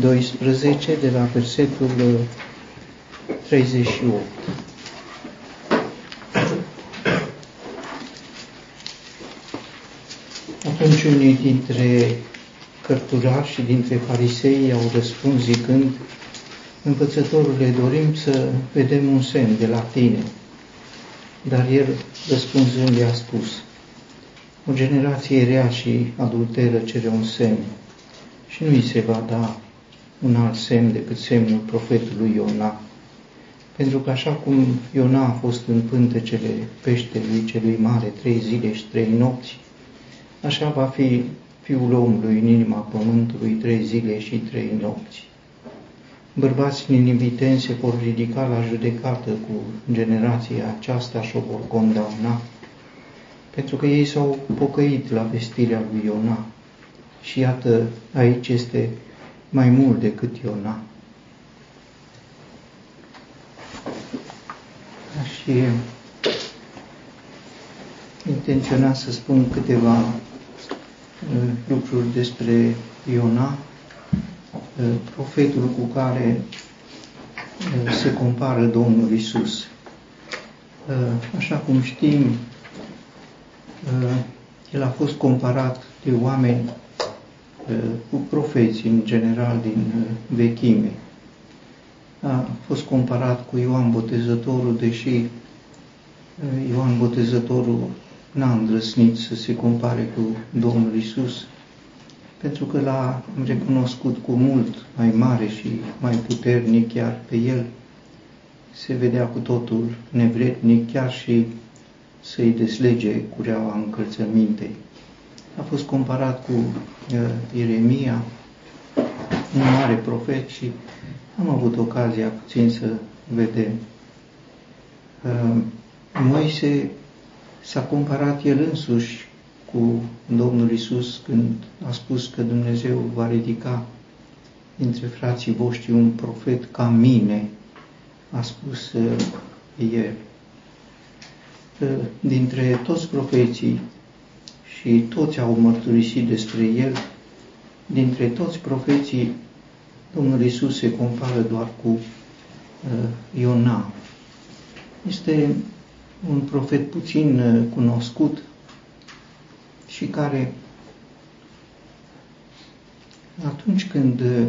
12, de la versetul 38. Atunci unii dintre cărturari și dintre farisei au răspuns zicând, Învățătorule, dorim să vedem un semn de la tine. Dar el, răspunzând, i-a spus, o generație rea și adulteră cere un semn și nu îi se va da un alt semn decât semnul profetului Iona. Pentru că așa cum Iona a fost în pântecele peștelui celui mare trei zile și trei nopți, așa va fi Fiul omului în inima pământului trei zile și trei nopți. Bărbații niniviteni se vor ridica la judecată cu generația aceasta și o vor condamna, pentru că ei s-au pocăit la vestirea lui Iona. Și iată, aici este mai mult decât Iona. Și intenționat să spun câteva uh, lucruri despre Iona, uh, profetul cu care uh, se compară Domnul Isus. Așa cum știm, el a fost comparat de oameni cu profeții în general din vechime. A fost comparat cu Ioan Botezătorul, deși Ioan Botezătorul n-a îndrăsnit să se compare cu Domnul Isus, pentru că l-a recunoscut cu mult mai mare și mai puternic chiar pe el. Se vedea cu totul nevrednic chiar și să-i deslege cureaua încălțămintei. A fost comparat cu uh, Ieremia, un mare profet și am avut ocazia puțin să vedem. Uh, Moise s-a comparat el însuși cu Domnul Isus când a spus că Dumnezeu va ridica dintre frații voștri un profet ca mine, a spus uh, el dintre toți profeții și toți au mărturisit despre el, dintre toți profeții, Domnul Isus se compară doar cu uh, Iona. Este un profet puțin uh, cunoscut și care atunci când uh,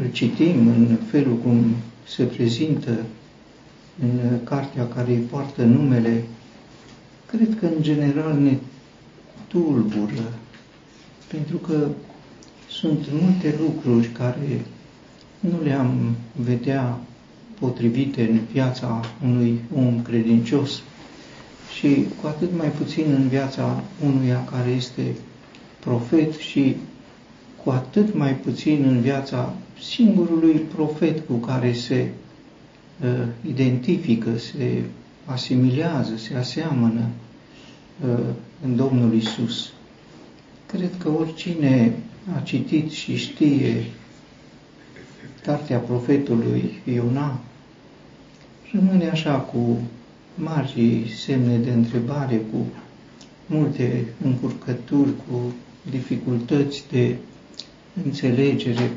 îl citim în felul cum se prezintă în cartea care îi poartă numele, cred că în general ne tulbură, pentru că sunt multe lucruri care nu le-am vedea potrivite în viața unui om credincios și cu atât mai puțin în viața unuia care este profet și cu atât mai puțin în viața singurului profet cu care se uh, identifică, se asimilează, se aseamănă. uh, în Domnul Isus. Cred că oricine a citit și știe cartea profetului Iona, rămâne așa cu mari semne de întrebare, cu multe încurcături, cu dificultăți de înțelegere,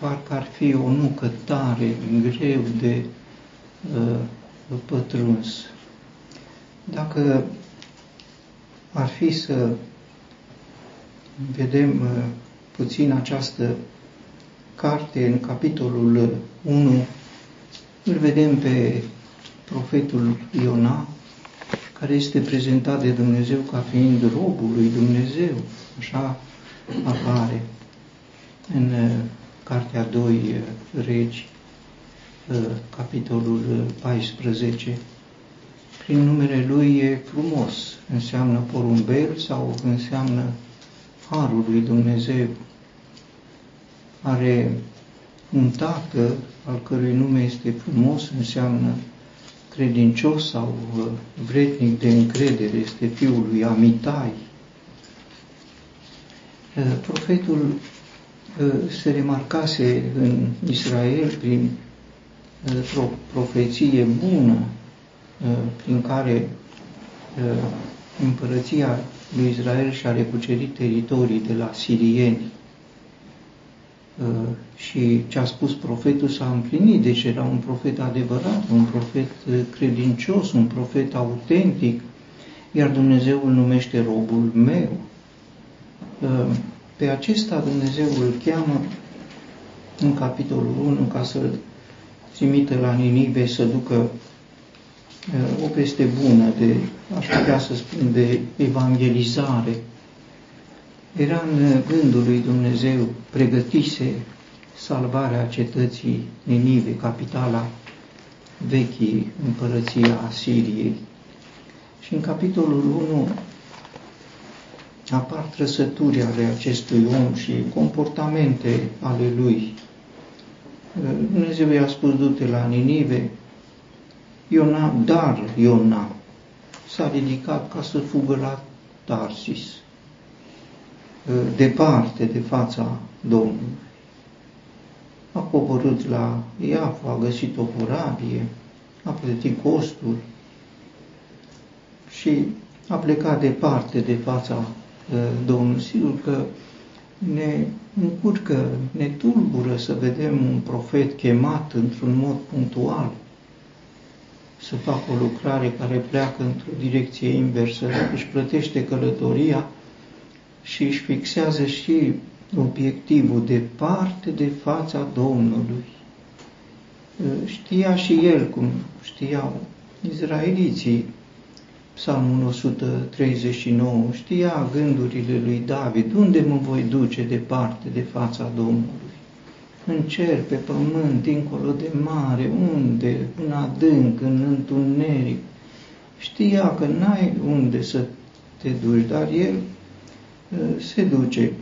parcă ar fi o nucă tare, greu de Uh, pătruns. Dacă ar fi să vedem uh, puțin această carte în capitolul 1, îl vedem pe profetul Iona, care este prezentat de Dumnezeu ca fiind robul lui Dumnezeu. Așa apare în uh, Cartea 2 Regi capitolul 14. Prin numele lui e frumos, înseamnă porumbel sau înseamnă harul lui Dumnezeu. Are un tată al cărui nume este frumos, înseamnă credincios sau vrednic de încredere, este fiul lui Amitai. Profetul se remarcase în Israel prin într-o profeție bună uh, prin care uh, împărăția lui Israel și-a recucerit teritorii de la sirieni. uh, și ce a spus profetul s-a împlinit, deci era un profet adevărat, un profet uh, credincios, un profet autentic, iar Dumnezeu îl numește robul meu. Pe acesta Dumnezeu îl cheamă în capitolul 1 ca să-l trimită la Ninive să ducă o peste bună de, aș putea să spun, de evangelizare. Era în gândul lui Dumnezeu, pregătise salvarea cetății Ninive, capitala vechii împărăția Asiriei. Și în capitolul 1 apar trăsături ale acestui om și comportamente ale lui. Dumnezeu i-a spus, du-te la Ninive, Iona, dar Iona s-a ridicat ca să fugă la Tarsis, departe de fața Domnului. A coborât la Iafo, a găsit o corabie, a plătit costuri și a plecat departe de fața Domnului. Sigur că ne încurcă, ne tulbură să vedem un profet chemat într-un mod punctual să facă o lucrare care pleacă într-o direcție inversă, își plătește călătoria și își fixează și obiectivul departe de fața Domnului. Știa și el, cum știau izraeliții, Psalmul 139, știa gândurile lui David, unde mă voi duce departe de fața Domnului? În cer, pe pământ, dincolo de mare, unde? În adânc, în întuneric. Știa că n-ai unde să te duci, dar el uh, se duce.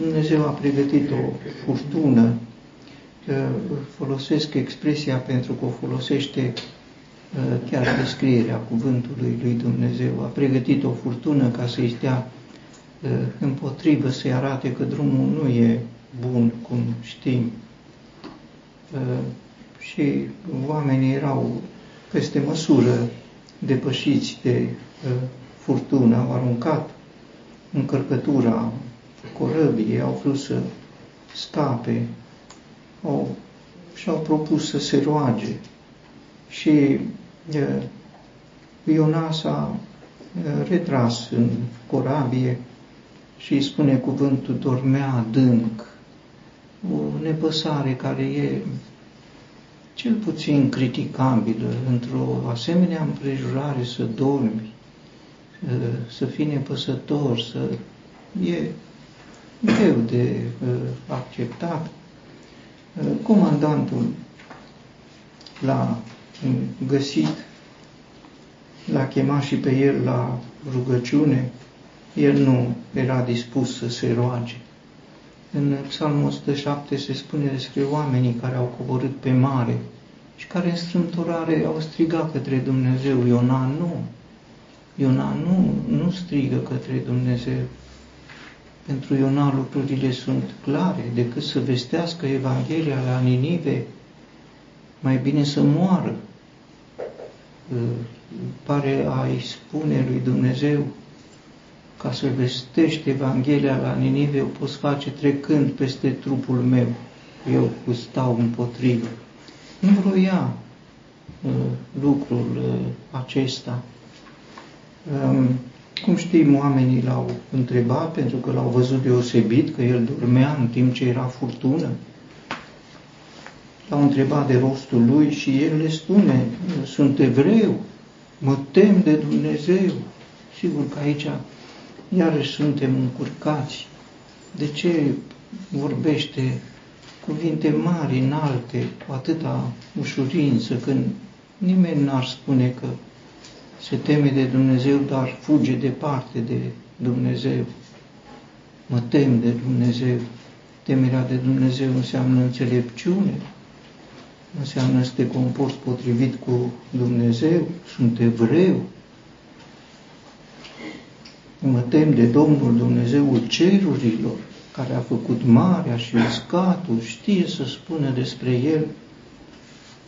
Dumnezeu a pregătit o furtună, folosesc expresia pentru că o folosește Uh, chiar descrierea cuvântului lui Dumnezeu. A pregătit o furtună ca să-i stea uh, împotrivă, să-i arate că drumul nu e bun, cum știm. Uh, și oamenii erau peste măsură depășiți de furtună, au aruncat încărcătura corăbiei, au vrut să scape, au, și-au propus să se roage. Și Iona s-a retras în corabie și îi spune cuvântul dormea adânc, o nepăsare care e cel puțin criticabilă într-o asemenea împrejurare să dormi, să fii nepăsător, să e greu de acceptat. Comandantul l-a găsit, l-a chemat și pe el la rugăciune, el nu era dispus să se roage. În Psalmul 107 se spune despre oamenii care au coborât pe mare și care în strâmtorare au strigat către Dumnezeu. Iona nu. Iona nu, nu strigă către Dumnezeu. Pentru Iona lucrurile sunt clare, decât să vestească Evanghelia la Ninive, mai bine să moară pare a-i spune lui Dumnezeu ca să vestești Evanghelia la Ninive, o poți face trecând peste trupul meu. Eu cu stau împotrivă. Nu vroia uh, lucrul uh, acesta. Um, cum știm, oamenii l-au întrebat pentru că l-au văzut deosebit, că el dormea în timp ce era furtună l-au întrebat de rostul lui și el le spune, sunt evreu, mă tem de Dumnezeu. Sigur că aici iarăși suntem încurcați. De ce vorbește cuvinte mari, înalte, cu atâta ușurință, când nimeni n-ar spune că se teme de Dumnezeu, dar fuge departe de Dumnezeu. Mă tem de Dumnezeu. Temerea de Dumnezeu înseamnă înțelepciune, înseamnă să te comporți potrivit cu Dumnezeu, sunt evreu. Mă tem de Domnul Dumnezeul cerurilor, care a făcut marea și uscatul, știe să spună despre el,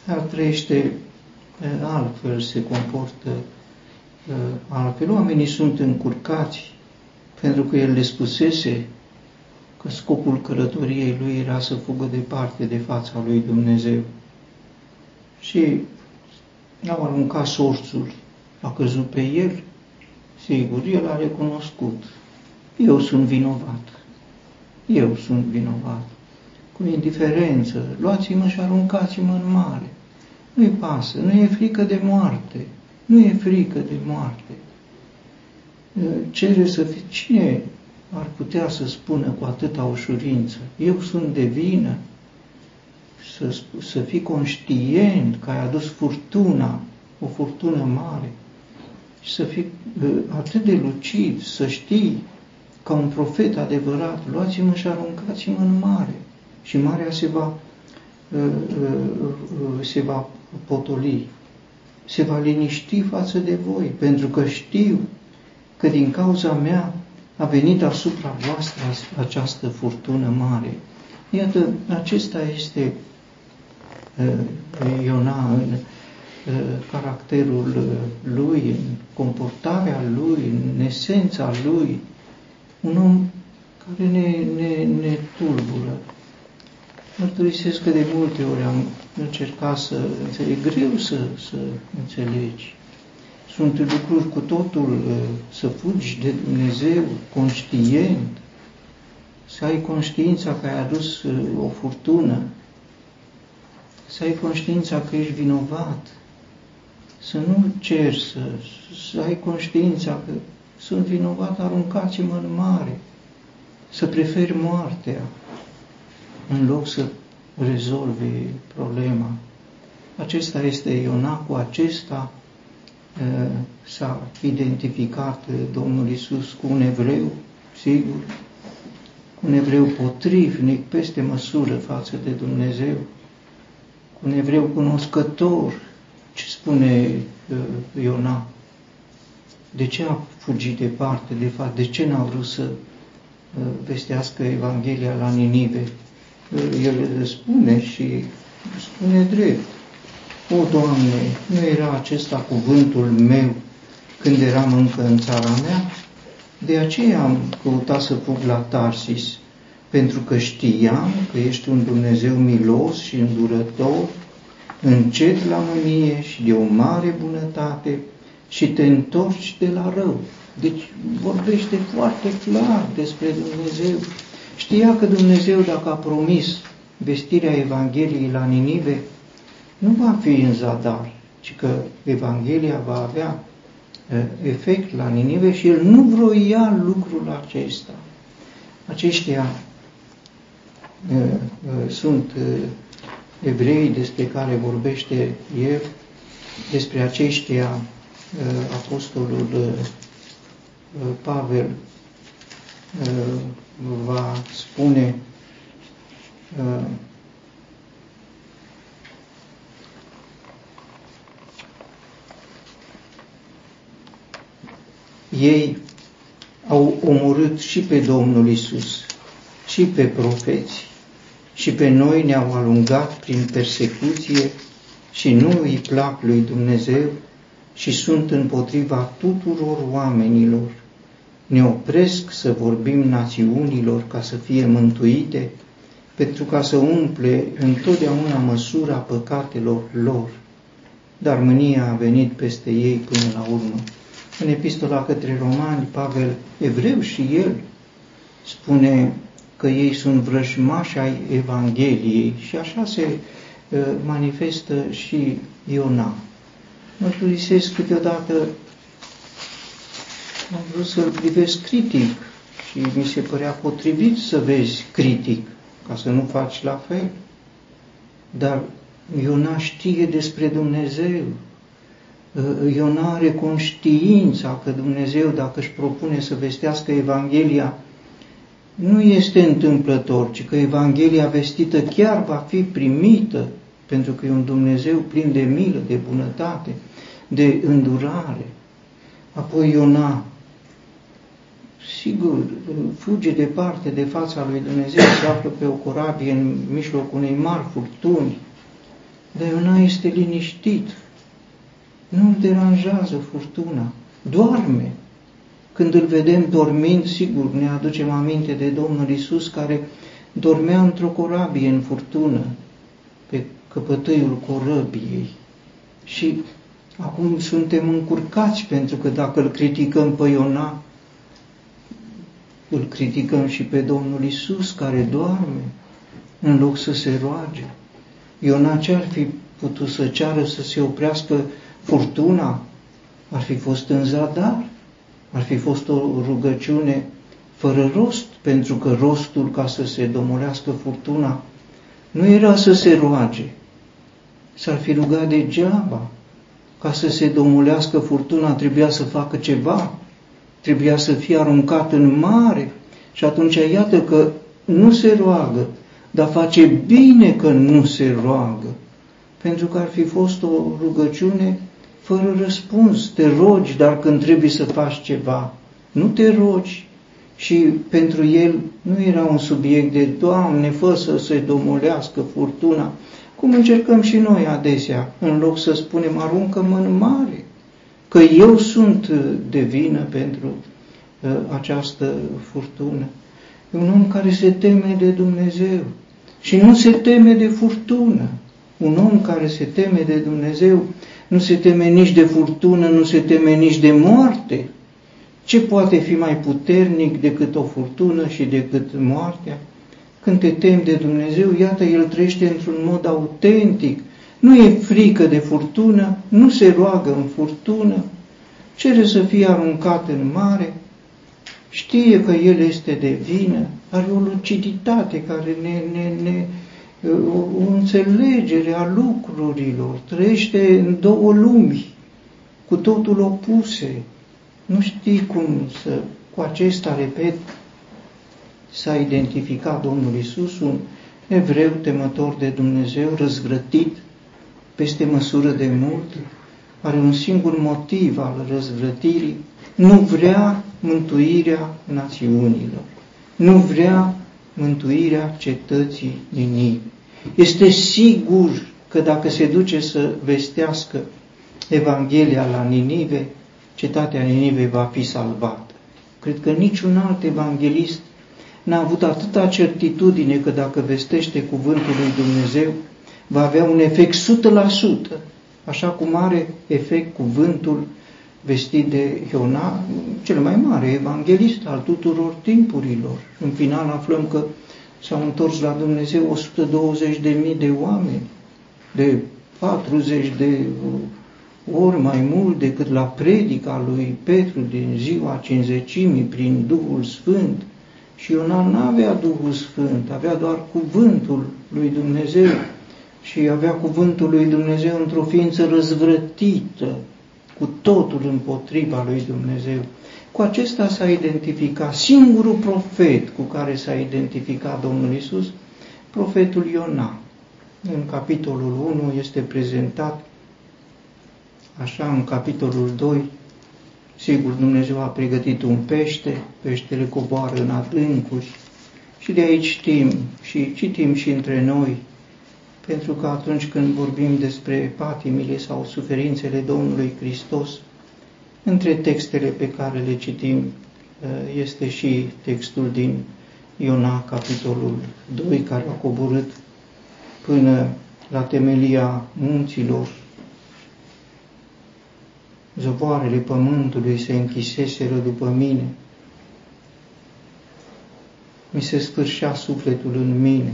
dar trăiește altfel, se comportă altfel. Oamenii sunt încurcați pentru că el le spusese că scopul călătoriei lui era să fugă departe de fața lui Dumnezeu. Și au aruncat sorțul, a căzut pe el, sigur, el a recunoscut. Eu sunt vinovat. Eu sunt vinovat. Cu indiferență, luați-mă și aruncați-mă în mare. Nu-i pasă, nu e frică de moarte. Nu e frică de moarte. Cere să fie, cine ar putea să spună cu atâta ușurință, eu sunt de vină, să, să fii conștient că ai adus furtuna, o furtună mare, și să fii uh, atât de lucid, să știi ca un profet adevărat, luați-mă și aruncați-mă în mare și marea se va, uh, uh, se va potoli, se va liniști față de voi, pentru că știu că din cauza mea a venit asupra voastră această furtună mare. Iată, acesta este uh, Iona în uh, caracterul uh, lui, în comportarea lui, în esența lui, un om care ne, ne, ne tulbură. Mărturisesc că de multe ori am încercat să înțeleg, greu să, să înțelegi. Sunt lucruri cu totul uh, să fugi de Dumnezeu, conștient, să ai conștiința că ai adus uh, o furtună, să ai conștiința că ești vinovat, să nu ceri să, să ai conștiința că sunt vinovat, aruncați-mă în mare, să preferi moartea în loc să rezolvi problema. Acesta este Iona, cu acesta Eh, s-a identificat eh, Domnul Isus cu un evreu, sigur, cu un evreu potrivnic, peste măsură față de Dumnezeu, cu un evreu cunoscător, ce spune uh, Iona, de ce a fugit departe, de fapt, de ce n-a vrut să uh, vestească Evanghelia la Ninive? Uh, el spune și spune drept. O, Doamne, nu era acesta cuvântul meu când eram încă în țara mea? De aceea am căutat să fug la Tarsis, pentru că știam că ești un Dumnezeu milos și îndurător, încet la mânie și de o mare bunătate și te întorci de la rău. Deci vorbește foarte clar despre Dumnezeu. Știa că Dumnezeu, dacă a promis vestirea Evangheliei la Ninive, nu va fi în zadar, ci că Evanghelia va avea efect la Ninive și el nu vroia lucrul acesta. Aceștia sunt evrei despre care vorbește el, despre aceștia apostolul Pavel va spune ei au omorât și pe Domnul Isus, și pe profeți, și pe noi ne-au alungat prin persecuție și nu îi plac lui Dumnezeu și sunt împotriva tuturor oamenilor. Ne opresc să vorbim națiunilor ca să fie mântuite, pentru ca să umple întotdeauna măsura păcatelor lor. Dar mânia a venit peste ei până la urmă. În epistola către romani, Pavel, evreu și el, spune că ei sunt vrăjmași ai Evangheliei și așa se uh, manifestă și Iona. Mărturisesc câteodată am vrut să-l privesc critic și mi se părea potrivit să vezi critic, ca să nu faci la fel. Dar Iona știe despre Dumnezeu, Iona are conștiința că Dumnezeu, dacă își propune să vestească Evanghelia, nu este întâmplător, ci că Evanghelia vestită chiar va fi primită, pentru că e un Dumnezeu plin de milă, de bunătate, de îndurare. Apoi Iona, sigur, fuge departe de fața lui Dumnezeu, se află pe o corabie în mijlocul unei mari furtuni, dar Iona este liniștit, nu îl deranjează furtuna, doarme. Când îl vedem dormind, sigur, ne aducem aminte de Domnul Isus care dormea într-o corabie în furtună, pe căpătâiul corăbiei. Și acum suntem încurcați pentru că dacă îl criticăm pe Iona, îl criticăm și pe Domnul Isus care doarme în loc să se roage. Iona ce ar fi putut să ceară să se oprească furtuna? Ar fi fost în zadar, ar fi fost o rugăciune fără rost, pentru că rostul ca să se domolească furtuna nu era să se roage, s-ar fi rugat degeaba. Ca să se domolească furtuna trebuia să facă ceva, trebuia să fie aruncat în mare și atunci iată că nu se roagă, dar face bine că nu se roagă, pentru că ar fi fost o rugăciune fără răspuns. Te rogi, dar când trebuie să faci ceva, nu te rogi. Și pentru el nu era un subiect de, Doamne, fă să se domolească furtuna, cum încercăm și noi adesea, în loc să spunem, aruncă-mă în mare, că eu sunt de vină pentru uh, această furtună. E un om care se teme de Dumnezeu și nu se teme de furtună. Un om care se teme de Dumnezeu nu se teme nici de furtună, nu se teme nici de moarte. Ce poate fi mai puternic decât o furtună și decât moartea? Când te temi de Dumnezeu, iată, El trăiește într-un mod autentic. Nu e frică de furtună, nu se roagă în furtună, cere să fie aruncat în mare, știe că El este de vină, are o luciditate care ne, ne, ne o, o înțelegere a lucrurilor, trăiește în două lumi, cu totul opuse. Nu știi cum să, cu acesta, repet, s-a identificat Domnul Isus, un evreu temător de Dumnezeu, răzvrătit peste măsură de mult, are un singur motiv al răzvrătirii, nu vrea mântuirea națiunilor, nu vrea mântuirea cetății Ninive. Este sigur că dacă se duce să vestească Evanghelia la Ninive, cetatea Ninive va fi salvată. Cred că niciun alt evanghelist n-a avut atâta certitudine că dacă vestește cuvântul lui Dumnezeu, va avea un efect 100%, așa cum are efect cuvântul vestit de Iona, cel mai mare evanghelist al tuturor timpurilor. În final aflăm că s-au întors la Dumnezeu 120.000 de oameni, de 40 de ori mai mult decât la predica lui Petru din ziua cinzecimii prin Duhul Sfânt. Și Iona nu avea Duhul Sfânt, avea doar cuvântul lui Dumnezeu și avea cuvântul lui Dumnezeu într-o ființă răzvrătită, cu totul împotriva lui Dumnezeu. Cu acesta s-a identificat singurul profet cu care s-a identificat Domnul Isus, profetul Iona. În capitolul 1 este prezentat așa în capitolul 2, sigur Dumnezeu a pregătit un pește, peștele coboară în adâncuri și de aici știm și citim și între noi, pentru că atunci când vorbim despre patimile sau suferințele Domnului Hristos, între textele pe care le citim uh, este și textul din Iona, capitolul 2, care a coborât până la temelia munților. Zăvoarele pământului se închiseseră după mine. Mi se sfârșea sufletul în mine.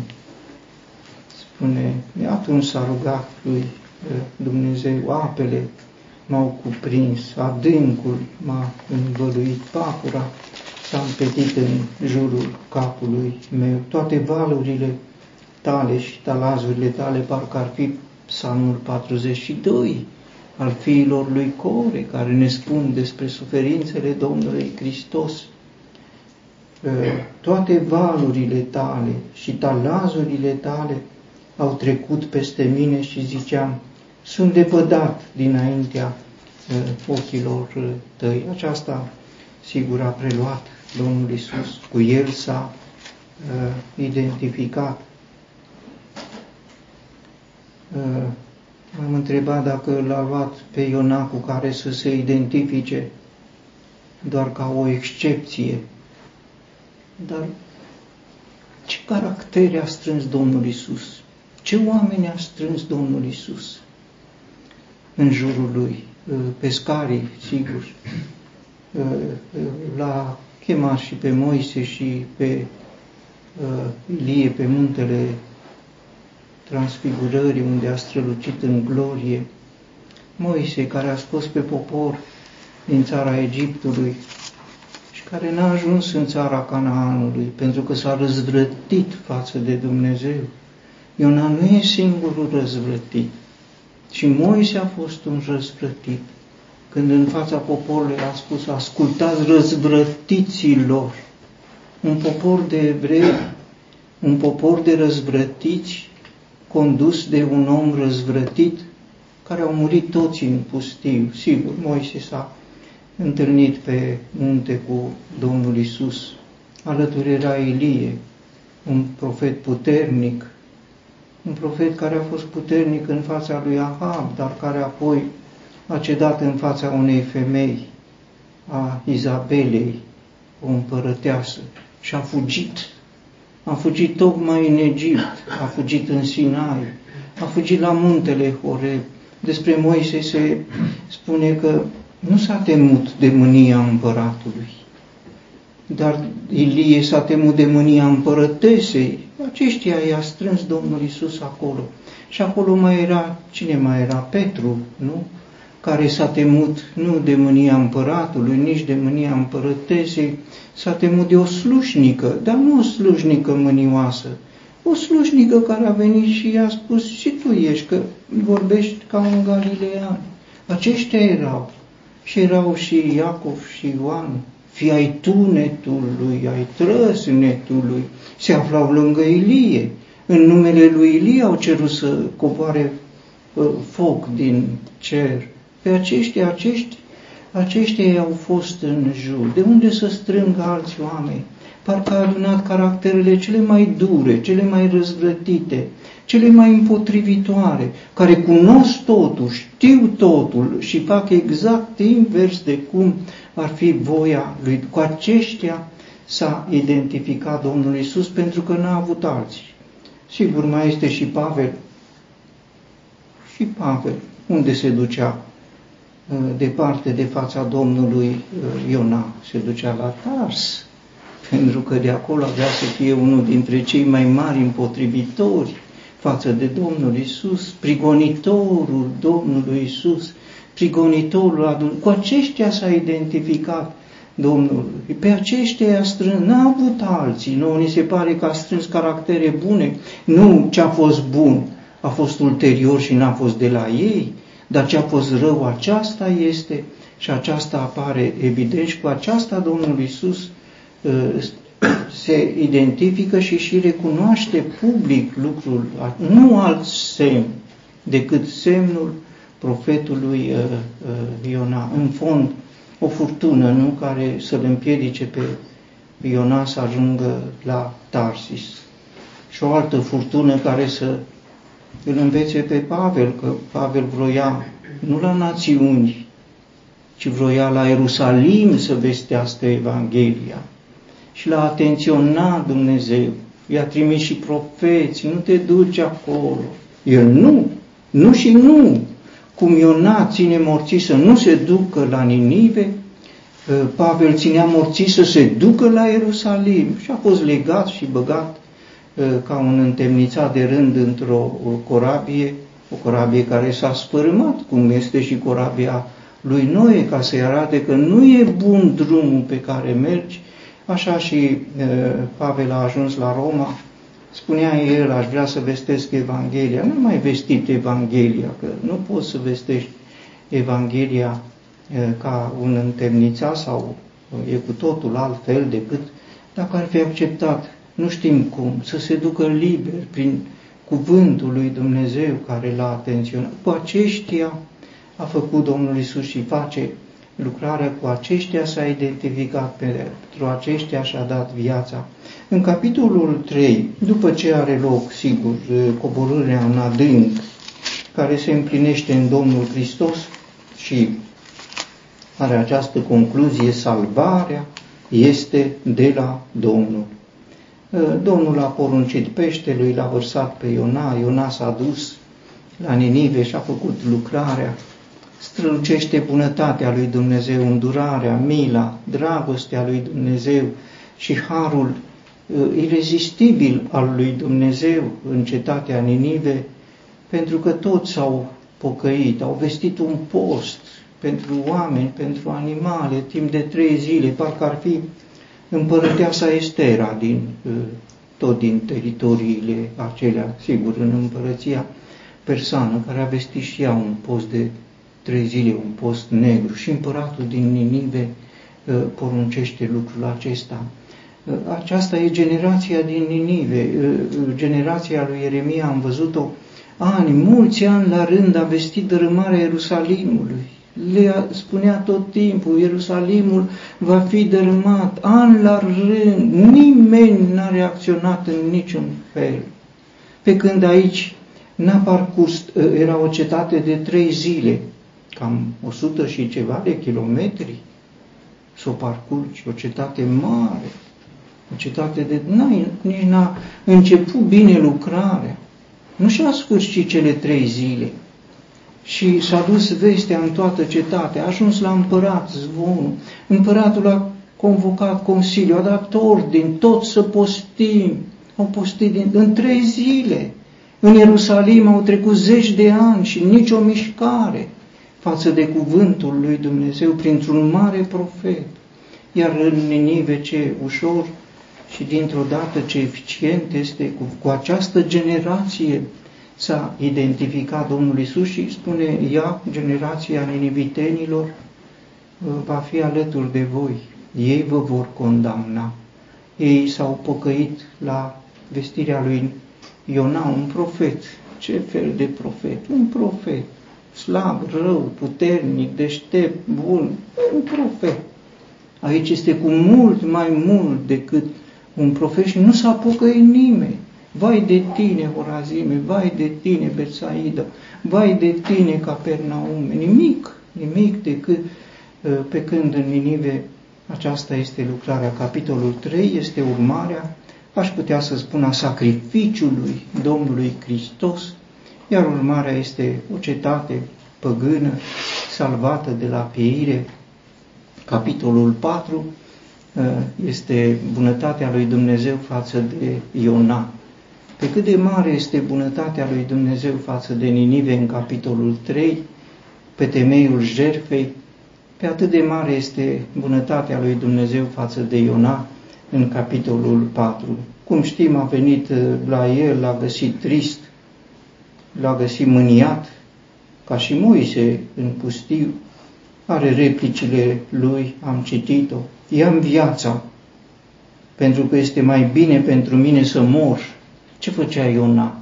Spune, atunci s-a rugat lui uh, Dumnezeu, apele m-au cuprins, adâncul m-a învăluit, papura s-a împetit în jurul capului meu, toate valurile tale și talazurile tale parcă ar fi psalmul 42 al fiilor lui Core, care ne spun despre suferințele Domnului Hristos. Toate valurile tale și talazurile tale au trecut peste mine și ziceam, sunt depădat dinaintea uh, ochilor uh, tăi. Aceasta, sigur, a preluat Domnul Isus. Cu el s-a uh, identificat. Uh, am întrebat dacă l-a luat pe Iona cu care să se identifice. doar ca o excepție. Dar ce caractere a strâns Domnul Isus? Ce oameni a strâns Domnul Isus în jurul lui? Pescarii, sigur. L-a chemat și pe Moise și pe Ilie pe muntele transfigurării unde a strălucit în glorie. Moise care a scos pe popor din țara Egiptului și care n-a ajuns în țara Canaanului pentru că s-a răzvrătit față de Dumnezeu. Iona nu e singurul răzvrătit. Și Moise a fost un răzvrătit. Când în fața poporului a spus, ascultați răzvrătiților, un popor de evrei, un popor de răzvrătiți, condus de un om răzvrătit, care au murit toți în pustiu. Sigur, Moise s-a întâlnit pe munte cu Domnul Isus. Alături era Ilie, un profet puternic, un profet care a fost puternic în fața lui Ahab, dar care apoi a cedat în fața unei femei, a Izabelei, o împărăteasă, și a fugit. A fugit tocmai în Egipt, a fugit în Sinai, a fugit la muntele Horeb. Despre Moise se spune că nu s-a temut de mânia împăratului, dar Ilie s-a temut de mânia împărătesei. Aceștia i-a strâns Domnul Isus acolo. Și acolo mai era, cine mai era? Petru, nu? Care s-a temut nu de mânia împăratului, nici de mânia împărătesei, s-a temut de o slușnică, dar nu o slușnică mânioasă, o slușnică care a venit și i-a spus, și tu ești, că vorbești ca un galilean. Aceștia erau și erau și Iacov și Ioan, fii ai tunetului, ai trăsnetului, se aflau lângă Ilie. În numele lui Ilie au cerut să coboare uh, foc din cer. Pe aceștia, acești, aceștia au fost în jur. De unde să strângă alți oameni? Parcă a adunat caracterele cele mai dure, cele mai răzvrătite, cele mai împotrivitoare, care cunosc totul, știu totul și fac exact invers de cum ar fi voia lui. Cu aceștia s-a identificat Domnul Isus pentru că n-a avut alții. Sigur, mai este și Pavel. Și Pavel, unde se ducea uh, departe de fața Domnului uh, Iona, se ducea la Tars, pentru că de acolo avea să fie unul dintre cei mai mari împotrivitori față de Domnul Isus, prigonitorul Domnului Isus, prigonitorul adun. Cu aceștia s-a identificat Domnul. Pe aceștia a strâns, n-a avut alții. Nu, ni se pare că a strâns caractere bune. Nu ce a fost bun a fost ulterior și n-a fost de la ei, dar ce a fost rău aceasta este și aceasta apare evident și cu aceasta Domnul Isus uh, se identifică și și recunoaște public lucrul, nu alt semn decât semnul profetului uh, uh, Iona. În fond, o furtună, nu, care să-l împiedice pe Iona să ajungă la Tarsis. Și o altă furtună care să îl învețe pe Pavel, că Pavel vroia nu la națiuni, ci vroia la Ierusalim să vestească Evanghelia și l-a atenționat Dumnezeu. I-a trimis și profeți, nu te duci acolo. El nu, nu și nu. Cum Iona ține morții să nu se ducă la Ninive, ă, Pavel ținea morții să se ducă la Ierusalim și a fost legat și băgat ă, ca un întemnițat de rând într-o corabie, o corabie care s-a spărâmat, cum este și corabia lui Noe, ca să-i arate că nu e bun drumul pe care mergi, Așa și Pavel a ajuns la Roma, spunea el, aș vrea să vestesc Evanghelia. Nu mai vestit Evanghelia, că nu poți să vestești Evanghelia ca un întemnițat sau e cu totul altfel decât dacă ar fi acceptat, nu știm cum, să se ducă liber prin cuvântul lui Dumnezeu care l-a atenționat. Cu aceștia a făcut Domnul Isus și face lucrarea cu aceștia s-a identificat, pentru aceștia și-a dat viața. În capitolul 3, după ce are loc, sigur, coborârea în adânc, care se împlinește în Domnul Hristos și are această concluzie, salvarea este de la Domnul. Domnul a poruncit peștelui, l-a vărsat pe Iona, Iona s-a dus la Ninive și a făcut lucrarea, strălucește bunătatea lui Dumnezeu, îndurarea, mila, dragostea lui Dumnezeu și harul uh, irezistibil al lui Dumnezeu în cetatea Ninive, pentru că toți s-au pocăit, au vestit un post pentru oameni, pentru animale, timp de trei zile, parcă ar fi împărăteasa Estera din, uh, tot din teritoriile acelea, sigur, în împărăția persană, care a vestit și ea un post de trei zile, un post negru și împăratul din Ninive uh, poruncește lucrul acesta. Uh, aceasta e generația din Ninive, generația lui Ieremia, am văzut-o ani, mulți ani la rând a vestit dărâmarea Ierusalimului le spunea tot timpul, Ierusalimul va fi dărâmat, an la rând, nimeni n-a reacționat în niciun fel. Pe când aici n-a parcurs, ă, era o cetate de trei zile, cam 100 și ceva de kilometri, să o parcurgi, o cetate mare, o cetate de... N-a, nici n-a început bine lucrarea. Nu și-a sfârșit cele trei zile și s-a dus vestea în toată cetatea, a ajuns la împărat zvonul. Împăratul a convocat consiliu, a dat ordin, tot să postim. Au postit din, în trei zile. În Ierusalim au trecut zeci de ani și nicio mișcare față de cuvântul lui Dumnezeu printr-un mare profet. Iar în Ninive ce ușor și dintr-o dată ce eficient este cu, cu această generație s-a identificat Domnul Isus și spune, ea, generația ninivitenilor, va fi alături de voi. Ei vă vor condamna. Ei s-au pocăit la vestirea lui Iona, un profet. Ce fel de profet? Un profet. Slab, rău, puternic, deștept, bun. Un profet. Aici este cu mult mai mult decât un profet și nu s-a pocăit nimeni. Vai de tine, Horazime, vai de tine, Betsaida, vai de tine, Capernaum, nimic, nimic decât uh, pe când în Ninive aceasta este lucrarea. Capitolul 3 este urmarea, aș putea să spun, a sacrificiului Domnului Hristos, iar urmarea este o cetate păgână, salvată de la pieire. Capitolul 4 uh, este bunătatea lui Dumnezeu față de Iona. Pe cât de mare este bunătatea lui Dumnezeu față de Ninive în capitolul 3, pe temeiul jertfei, pe atât de mare este bunătatea lui Dumnezeu față de Iona în capitolul 4. Cum știm, a venit uh, la el, l-a găsit trist, l-a găsit mâniat, ca și Moise în pustiu, are replicile lui, am citit-o, ia-mi viața, pentru că este mai bine pentru mine să mor ce făcea Iona?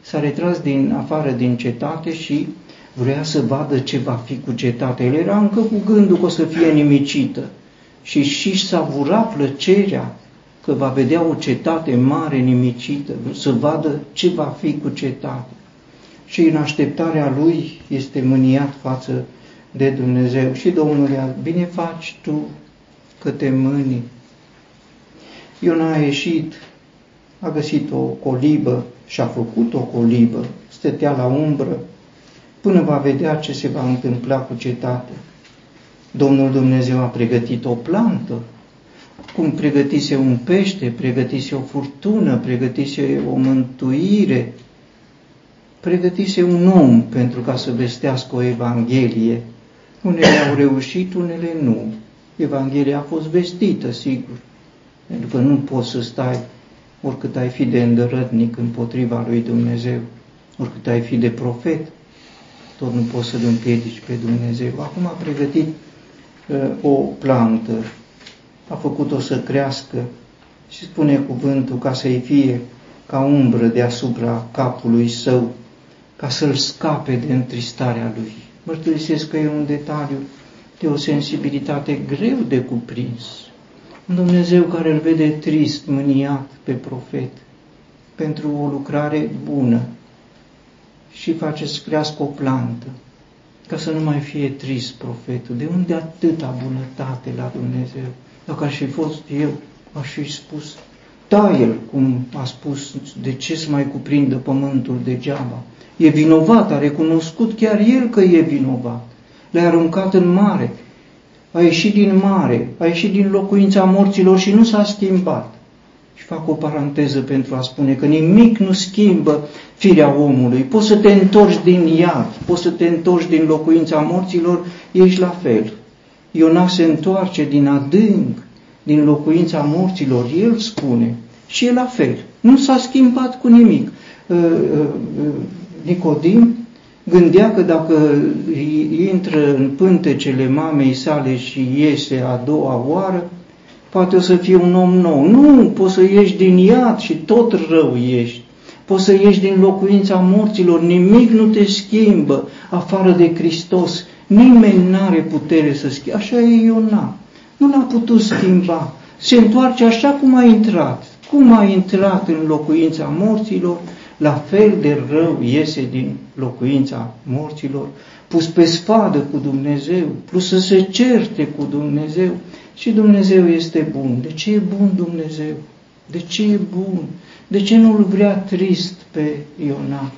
S-a retras din afară din cetate și vrea să vadă ce va fi cu cetatea. El era încă cu gândul că o să fie nimicită și și savura plăcerea că va vedea o cetate mare nimicită, să vadă ce va fi cu cetatea. Și în așteptarea lui este mâniat față de Dumnezeu. Și Domnul i-a, bine faci tu că te mâni. Iona a ieșit a găsit o colibă și a făcut o colibă, stătea la umbră, până va vedea ce se va întâmpla cu cetatea. Domnul Dumnezeu a pregătit o plantă, cum pregătise un pește, pregătise o furtună, pregătise o mântuire, pregătise un om pentru ca să vestească o Evanghelie. Unele au reușit, unele nu. Evanghelia a fost vestită, sigur, pentru că nu poți să stai oricât ai fi de îndărătnic împotriva lui Dumnezeu, oricât ai fi de profet, tot nu poți să-L împiedici pe Dumnezeu. Acum a pregătit uh, o plantă, a făcut-o să crească și spune cuvântul ca să-i fie ca umbră deasupra capului său, ca să-l scape de întristarea lui. Mărturisesc că e un detaliu de o sensibilitate greu de cuprins. Un Dumnezeu care îl vede trist, mâniat pe profet pentru o lucrare bună și face să crească o plantă. ca să nu mai fie trist profetul. De unde atâta bunătate la Dumnezeu? Dacă aș fi fost eu, aș fi spus, da, el, cum a spus, de ce să mai cuprindă pământul degeaba? E vinovat, a recunoscut chiar el că e vinovat. Le-a aruncat în mare, a ieșit din mare, a ieșit din locuința morților și nu s-a schimbat. Și fac o paranteză pentru a spune că nimic nu schimbă firea omului. Poți să te întorci din iad, poți să te întorci din locuința morților, ești la fel. Iona se întoarce din adânc, din locuința morților, el spune, și e la fel. Nu s-a schimbat cu nimic. Uh, uh, uh, Nicodim gândea că dacă intră în pântecele mamei sale și iese a doua oară, poate o să fie un om nou. Nu, poți să ieși din iad și tot rău ești. Poți să ieși din locuința morților, nimic nu te schimbă afară de Hristos. Nimeni nu are putere să schimbe. Așa e Iona. Nu l-a putut schimba. Se întoarce așa cum a intrat. Cum a intrat în locuința morților, la fel de rău iese din locuința morților, pus pe spadă cu Dumnezeu, plus să se certe cu Dumnezeu. Și Dumnezeu este bun. De ce e bun Dumnezeu? De ce e bun? De ce nu-l vrea trist pe Iona?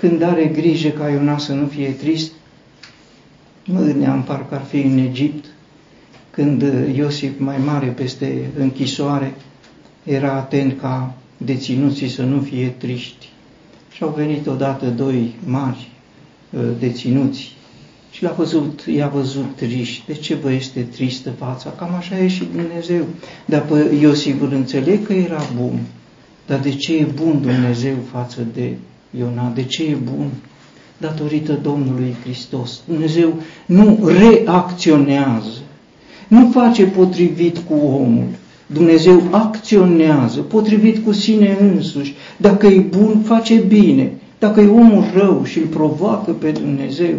Când are grijă ca Iona să nu fie trist, mă gândeam parcă ar fi în Egipt, când Iosif mai mare peste închisoare era atent ca deținuții să nu fie triști. Și au venit odată doi mari uh, deținuți și l-a văzut, i-a văzut triști. De ce vă este tristă fața? Cam așa e și Dumnezeu. Dar pe Iosif îl înțeleg că era bun. Dar de ce e bun Dumnezeu față de Iona? De ce e bun? Datorită Domnului Hristos. Dumnezeu nu reacționează, nu face potrivit cu omul. Dumnezeu acționează potrivit cu sine însuși. Dacă e bun, face bine. Dacă e omul rău și îl provoacă pe Dumnezeu,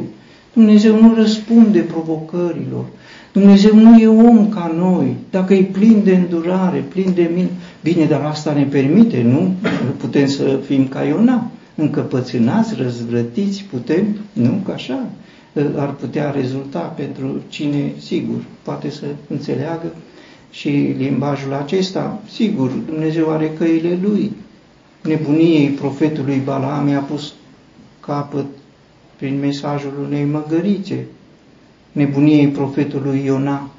Dumnezeu nu răspunde provocărilor. Dumnezeu nu e om ca noi. Dacă e plin de îndurare, plin de mine, bine, dar asta ne permite, nu? Putem să fim ca Iona, încăpățânați, răzvrătiți, putem, nu? Ca așa ar putea rezulta pentru cine, sigur, poate să înțeleagă și limbajul acesta, sigur, Dumnezeu are căile lui. Nebuniei profetului Balaam i-a pus capăt prin mesajul unei măgărițe. Nebuniei profetului Iona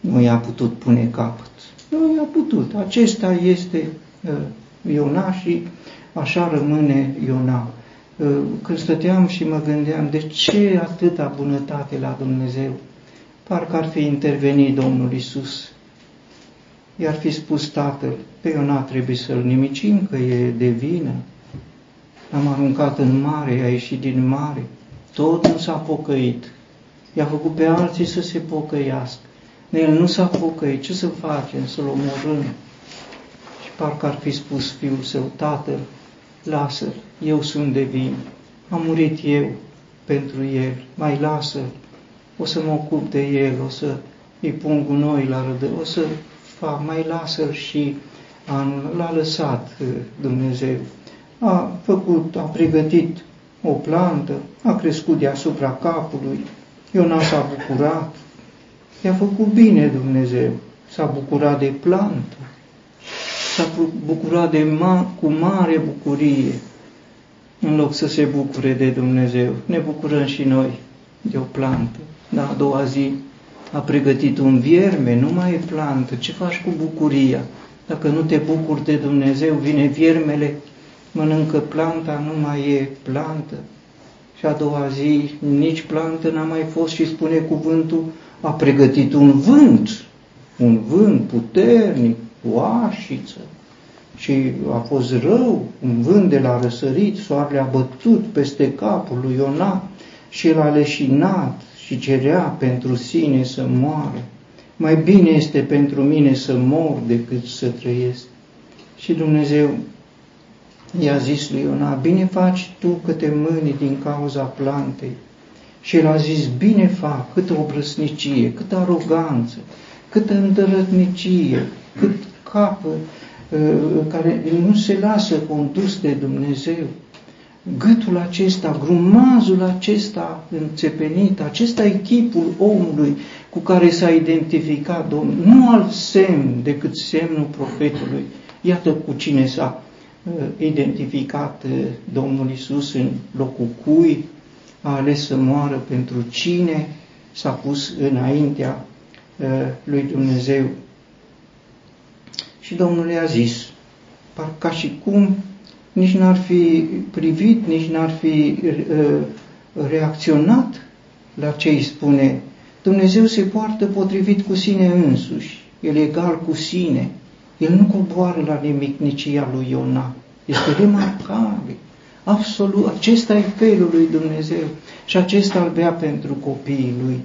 nu i-a putut pune capăt. Nu i-a putut. Acesta este uh, Iona și așa rămâne Iona. Uh, când stăteam și mă gândeam de ce atâta bunătate la Dumnezeu, parcă ar fi intervenit Domnul Isus. I-ar fi spus Tatăl, pe Iona trebuie să-l nimicim, că e de vină. Am aruncat în mare, a ieșit din mare, tot nu s-a pocăit. I-a făcut pe alții să se pocăiască. El nu s-a pocăit, ce să facem, să-l omorâm? Și parcă ar fi spus fiul său, Tatăl, lasă-l, eu sunt de vin, am murit eu pentru el, mai lasă o să mă ocup de el, o să îi pun gunoi la rădă, o să fac, mai lasă și anul, l-a lăsat uh, Dumnezeu. A făcut, a pregătit o plantă, a crescut deasupra capului, Iona s-a bucurat, i-a făcut bine Dumnezeu, s-a bucurat de plantă, s-a bucurat de ma- cu mare bucurie, în loc să se bucure de Dumnezeu. Ne bucurăm și noi de o plantă. Da, a doua zi a pregătit un vierme, nu mai e plantă. Ce faci cu bucuria? Dacă nu te bucuri de Dumnezeu, vine viermele, mănâncă planta, nu mai e plantă. Și a doua zi nici plantă n-a mai fost și spune cuvântul, a pregătit un vânt, un vânt puternic, oașiță. Și a fost rău, un vânt de la răsărit, soarele a bătut peste capul lui Iona și el a leșinat și cerea pentru sine să moară. Mai bine este pentru mine să mor decât să trăiesc. Și Dumnezeu i-a zis lui Iona, bine faci tu că te mâni din cauza plantei. Și el a zis, bine fac, câtă obrăsnicie, câtă aroganță, câtă îndărătnicie, cât cap uh, care nu se lasă condus de Dumnezeu. Gâtul acesta, grumazul acesta înțepenit, acesta e chipul omului cu care s-a identificat Domnul, nu alt semn decât semnul profetului. Iată cu cine s-a uh, identificat uh, Domnul Isus în locul cui a ales să moară pentru cine s-a pus înaintea uh, lui Dumnezeu. Și Domnul i-a zis, ca și cum nici n-ar fi privit, nici n-ar fi uh, reacționat la ce îi spune. Dumnezeu se poartă potrivit cu sine însuși, El e egal cu sine, El nu coboară la nimicnicia lui Iona. Este remarcabil. Absolut, acesta e felul lui Dumnezeu și acesta îl bea pentru copiii lui.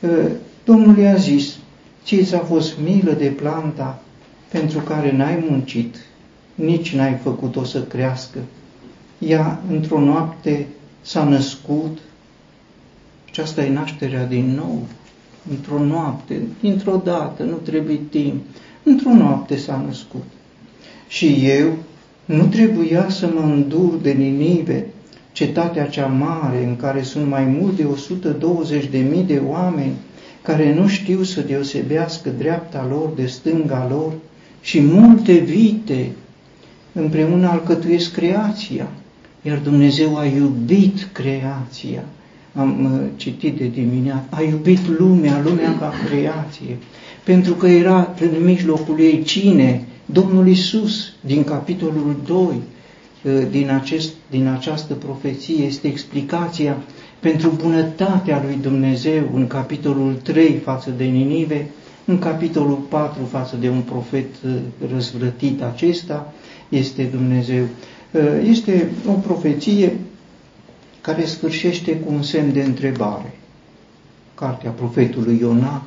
Uh, Domnul i-a zis, ție ți-a fost milă de planta pentru care n-ai muncit, nici n-ai făcut-o să crească. Ea, într-o noapte, s-a născut și asta e nașterea din nou. Într-o noapte, dintr-o dată, nu trebuie timp. Într-o noapte s-a născut. Și eu nu trebuia să mă îndur de Ninive, cetatea cea mare în care sunt mai mult de 120.000 de oameni care nu știu să deosebească dreapta lor de stânga lor și multe vite împreună alcătuiesc creația, iar Dumnezeu a iubit creația. Am uh, citit de dimineață, a iubit lumea, lumea ca creație, pentru că era în mijlocul ei cine? Domnul Isus, din capitolul 2, uh, din, acest, din această profeție, este explicația pentru bunătatea lui Dumnezeu în capitolul 3 față de Ninive, în capitolul 4 față de un profet uh, răzvrătit acesta, este Dumnezeu. Uh, este o profeție care sfârșește cu un semn de întrebare. Cartea profetului Iona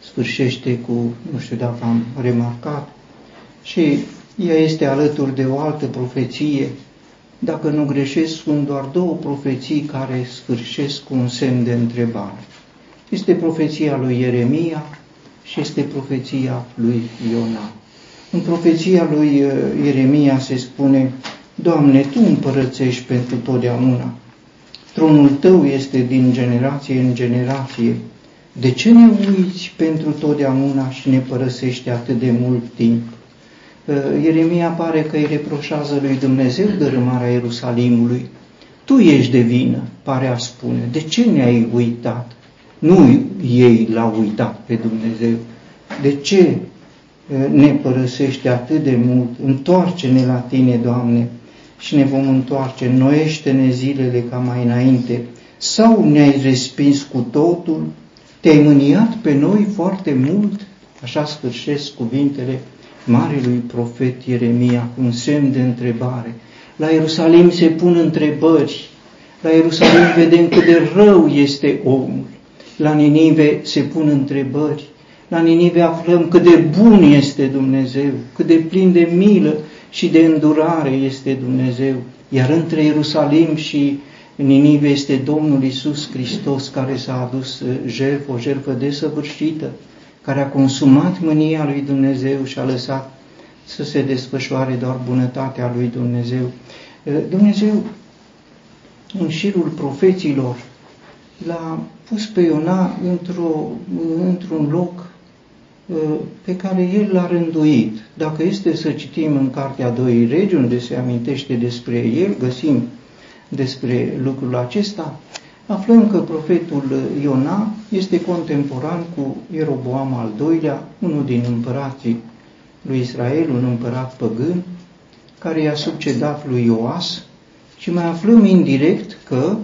sfârșește cu, nu știu dacă am remarcat, și ea este alături de o altă profeție. Dacă nu greșesc, sunt doar două profeții care sfârșesc cu un semn de întrebare. Este profeția lui Ieremia și este profeția lui Iona. În profeția lui uh, Ieremia se spune, Doamne, Tu împărățești pentru totdeauna. Tronul Tău este din generație în generație. De ce ne uiți pentru totdeauna și ne părăsești atât de mult timp? Uh, Ieremia pare că îi reproșează lui Dumnezeu dărâmarea Ierusalimului. Tu ești de vină, pare a spune. De ce ne-ai uitat? Nu ei l-au uitat pe Dumnezeu. De ce ne părăsește atât de mult, întoarce-ne la Tine, Doamne, și ne vom întoarce, noiește-ne zilele ca mai înainte, sau ne-ai respins cu totul, te-ai mâniat pe noi foarte mult, așa sfârșesc cuvintele marelui profet Ieremia, un semn de întrebare. La Ierusalim se pun întrebări, la Ierusalim vedem cât de rău este omul, la Ninive se pun întrebări, la Ninive aflăm cât de bun este Dumnezeu, cât de plin de milă și de îndurare este Dumnezeu. Iar între Ierusalim și Ninive este Domnul Isus Hristos care s-a adus uh, jertfă, o jertfă desăvârșită, care a consumat mânia lui Dumnezeu și a lăsat să se desfășoare doar bunătatea lui Dumnezeu. Uh, Dumnezeu, în șirul profeților, l-a pus pe Iona într-o, într-un loc pe care el l-a rânduit. Dacă este să citim în Cartea 2 Regi, unde se amintește despre el, găsim despre lucrul acesta, aflăm că profetul Iona este contemporan cu Ieroboam al II-lea, unul din împărații lui Israel, un împărat păgân, care i-a succedat lui Ioas și mai aflăm indirect că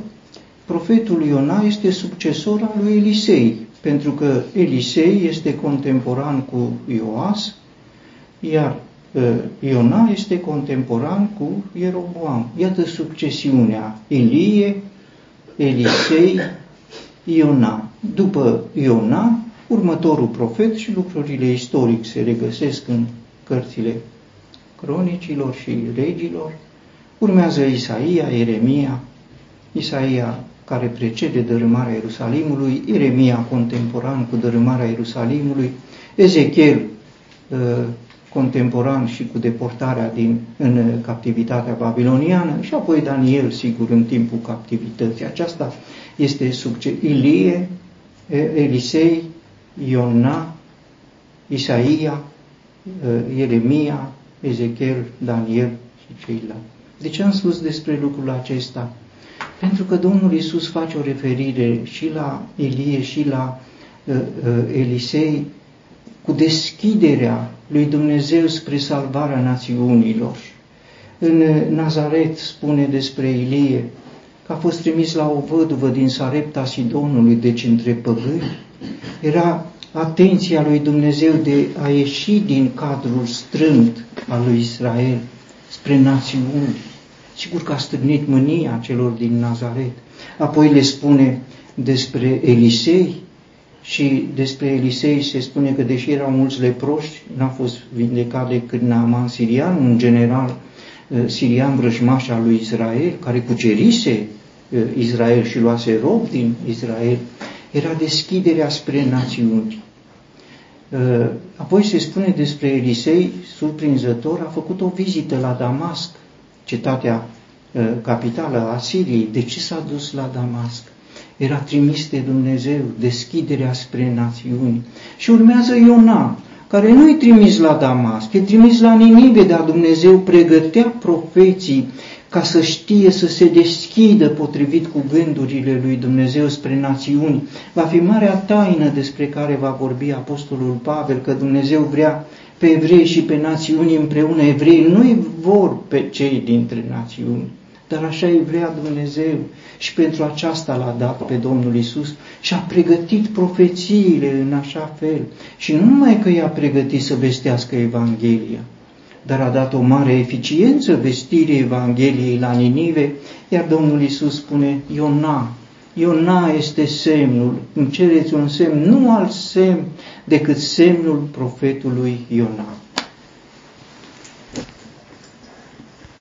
profetul Iona este succesor al lui Elisei, pentru că Elisei este contemporan cu Ioas, iar uh, Iona este contemporan cu Ieroboam. Iată succesiunea Elie, Elisei, Iona. După Iona, următorul profet și lucrurile istoric se regăsesc în cărțile cronicilor și regilor. Urmează Isaia, Eremia, Isaia care precede dărâmarea Ierusalimului, Iremia contemporan cu dărâmarea Ierusalimului, Ezechiel uh, contemporan și cu deportarea din, în captivitatea babiloniană și apoi Daniel, sigur, în timpul captivității. Aceasta este succes. Ilie, Elisei, Iona, Isaia, Ieremia, Ezechiel, Daniel și ceilalți. De ce am spus despre lucrul acesta? Pentru că Domnul Isus face o referire și la Ilie și la uh, uh, Elisei cu deschiderea lui Dumnezeu spre salvarea națiunilor. În Nazaret spune despre Ilie că a fost trimis la o văduvă din Sarepta Sidonului, deci între păgâni. Era atenția lui Dumnezeu de a ieși din cadrul strânt al lui Israel spre națiuni. Sigur că a strânit mânia celor din Nazaret. Apoi le spune despre Elisei, și despre Elisei se spune că deși erau mulți leproși, n-a fost vindecat decât Naaman sirian, un general uh, sirian vrăjmaș al lui Israel, care cucerise uh, Israel și luase rob din Israel, era deschiderea spre națiuni. Uh, apoi se spune despre Elisei, surprinzător, a făcut o vizită la Damasc, cetatea capitală a Siriei. De ce s-a dus la Damasc? era trimis de Dumnezeu, deschiderea spre națiuni. Și urmează Iona, care nu e trimis la Damasc, e trimis la Ninive, dar Dumnezeu pregătea profeții ca să știe să se deschidă potrivit cu gândurile lui Dumnezeu spre națiuni. Va fi marea taină despre care va vorbi Apostolul Pavel, că Dumnezeu vrea pe evrei și pe națiuni împreună. Evrei nu vor pe cei dintre națiuni, dar așa îi vrea Dumnezeu și pentru aceasta l-a dat pe Domnul Isus și a pregătit profețiile în așa fel. Și nu numai că i-a pregătit să vestească Evanghelia, dar a dat o mare eficiență vestirii Evangheliei la Ninive, iar Domnul Isus spune, Iona, Iona este semnul, îmi cereți un semn, nu alt semn decât semnul profetului Iona.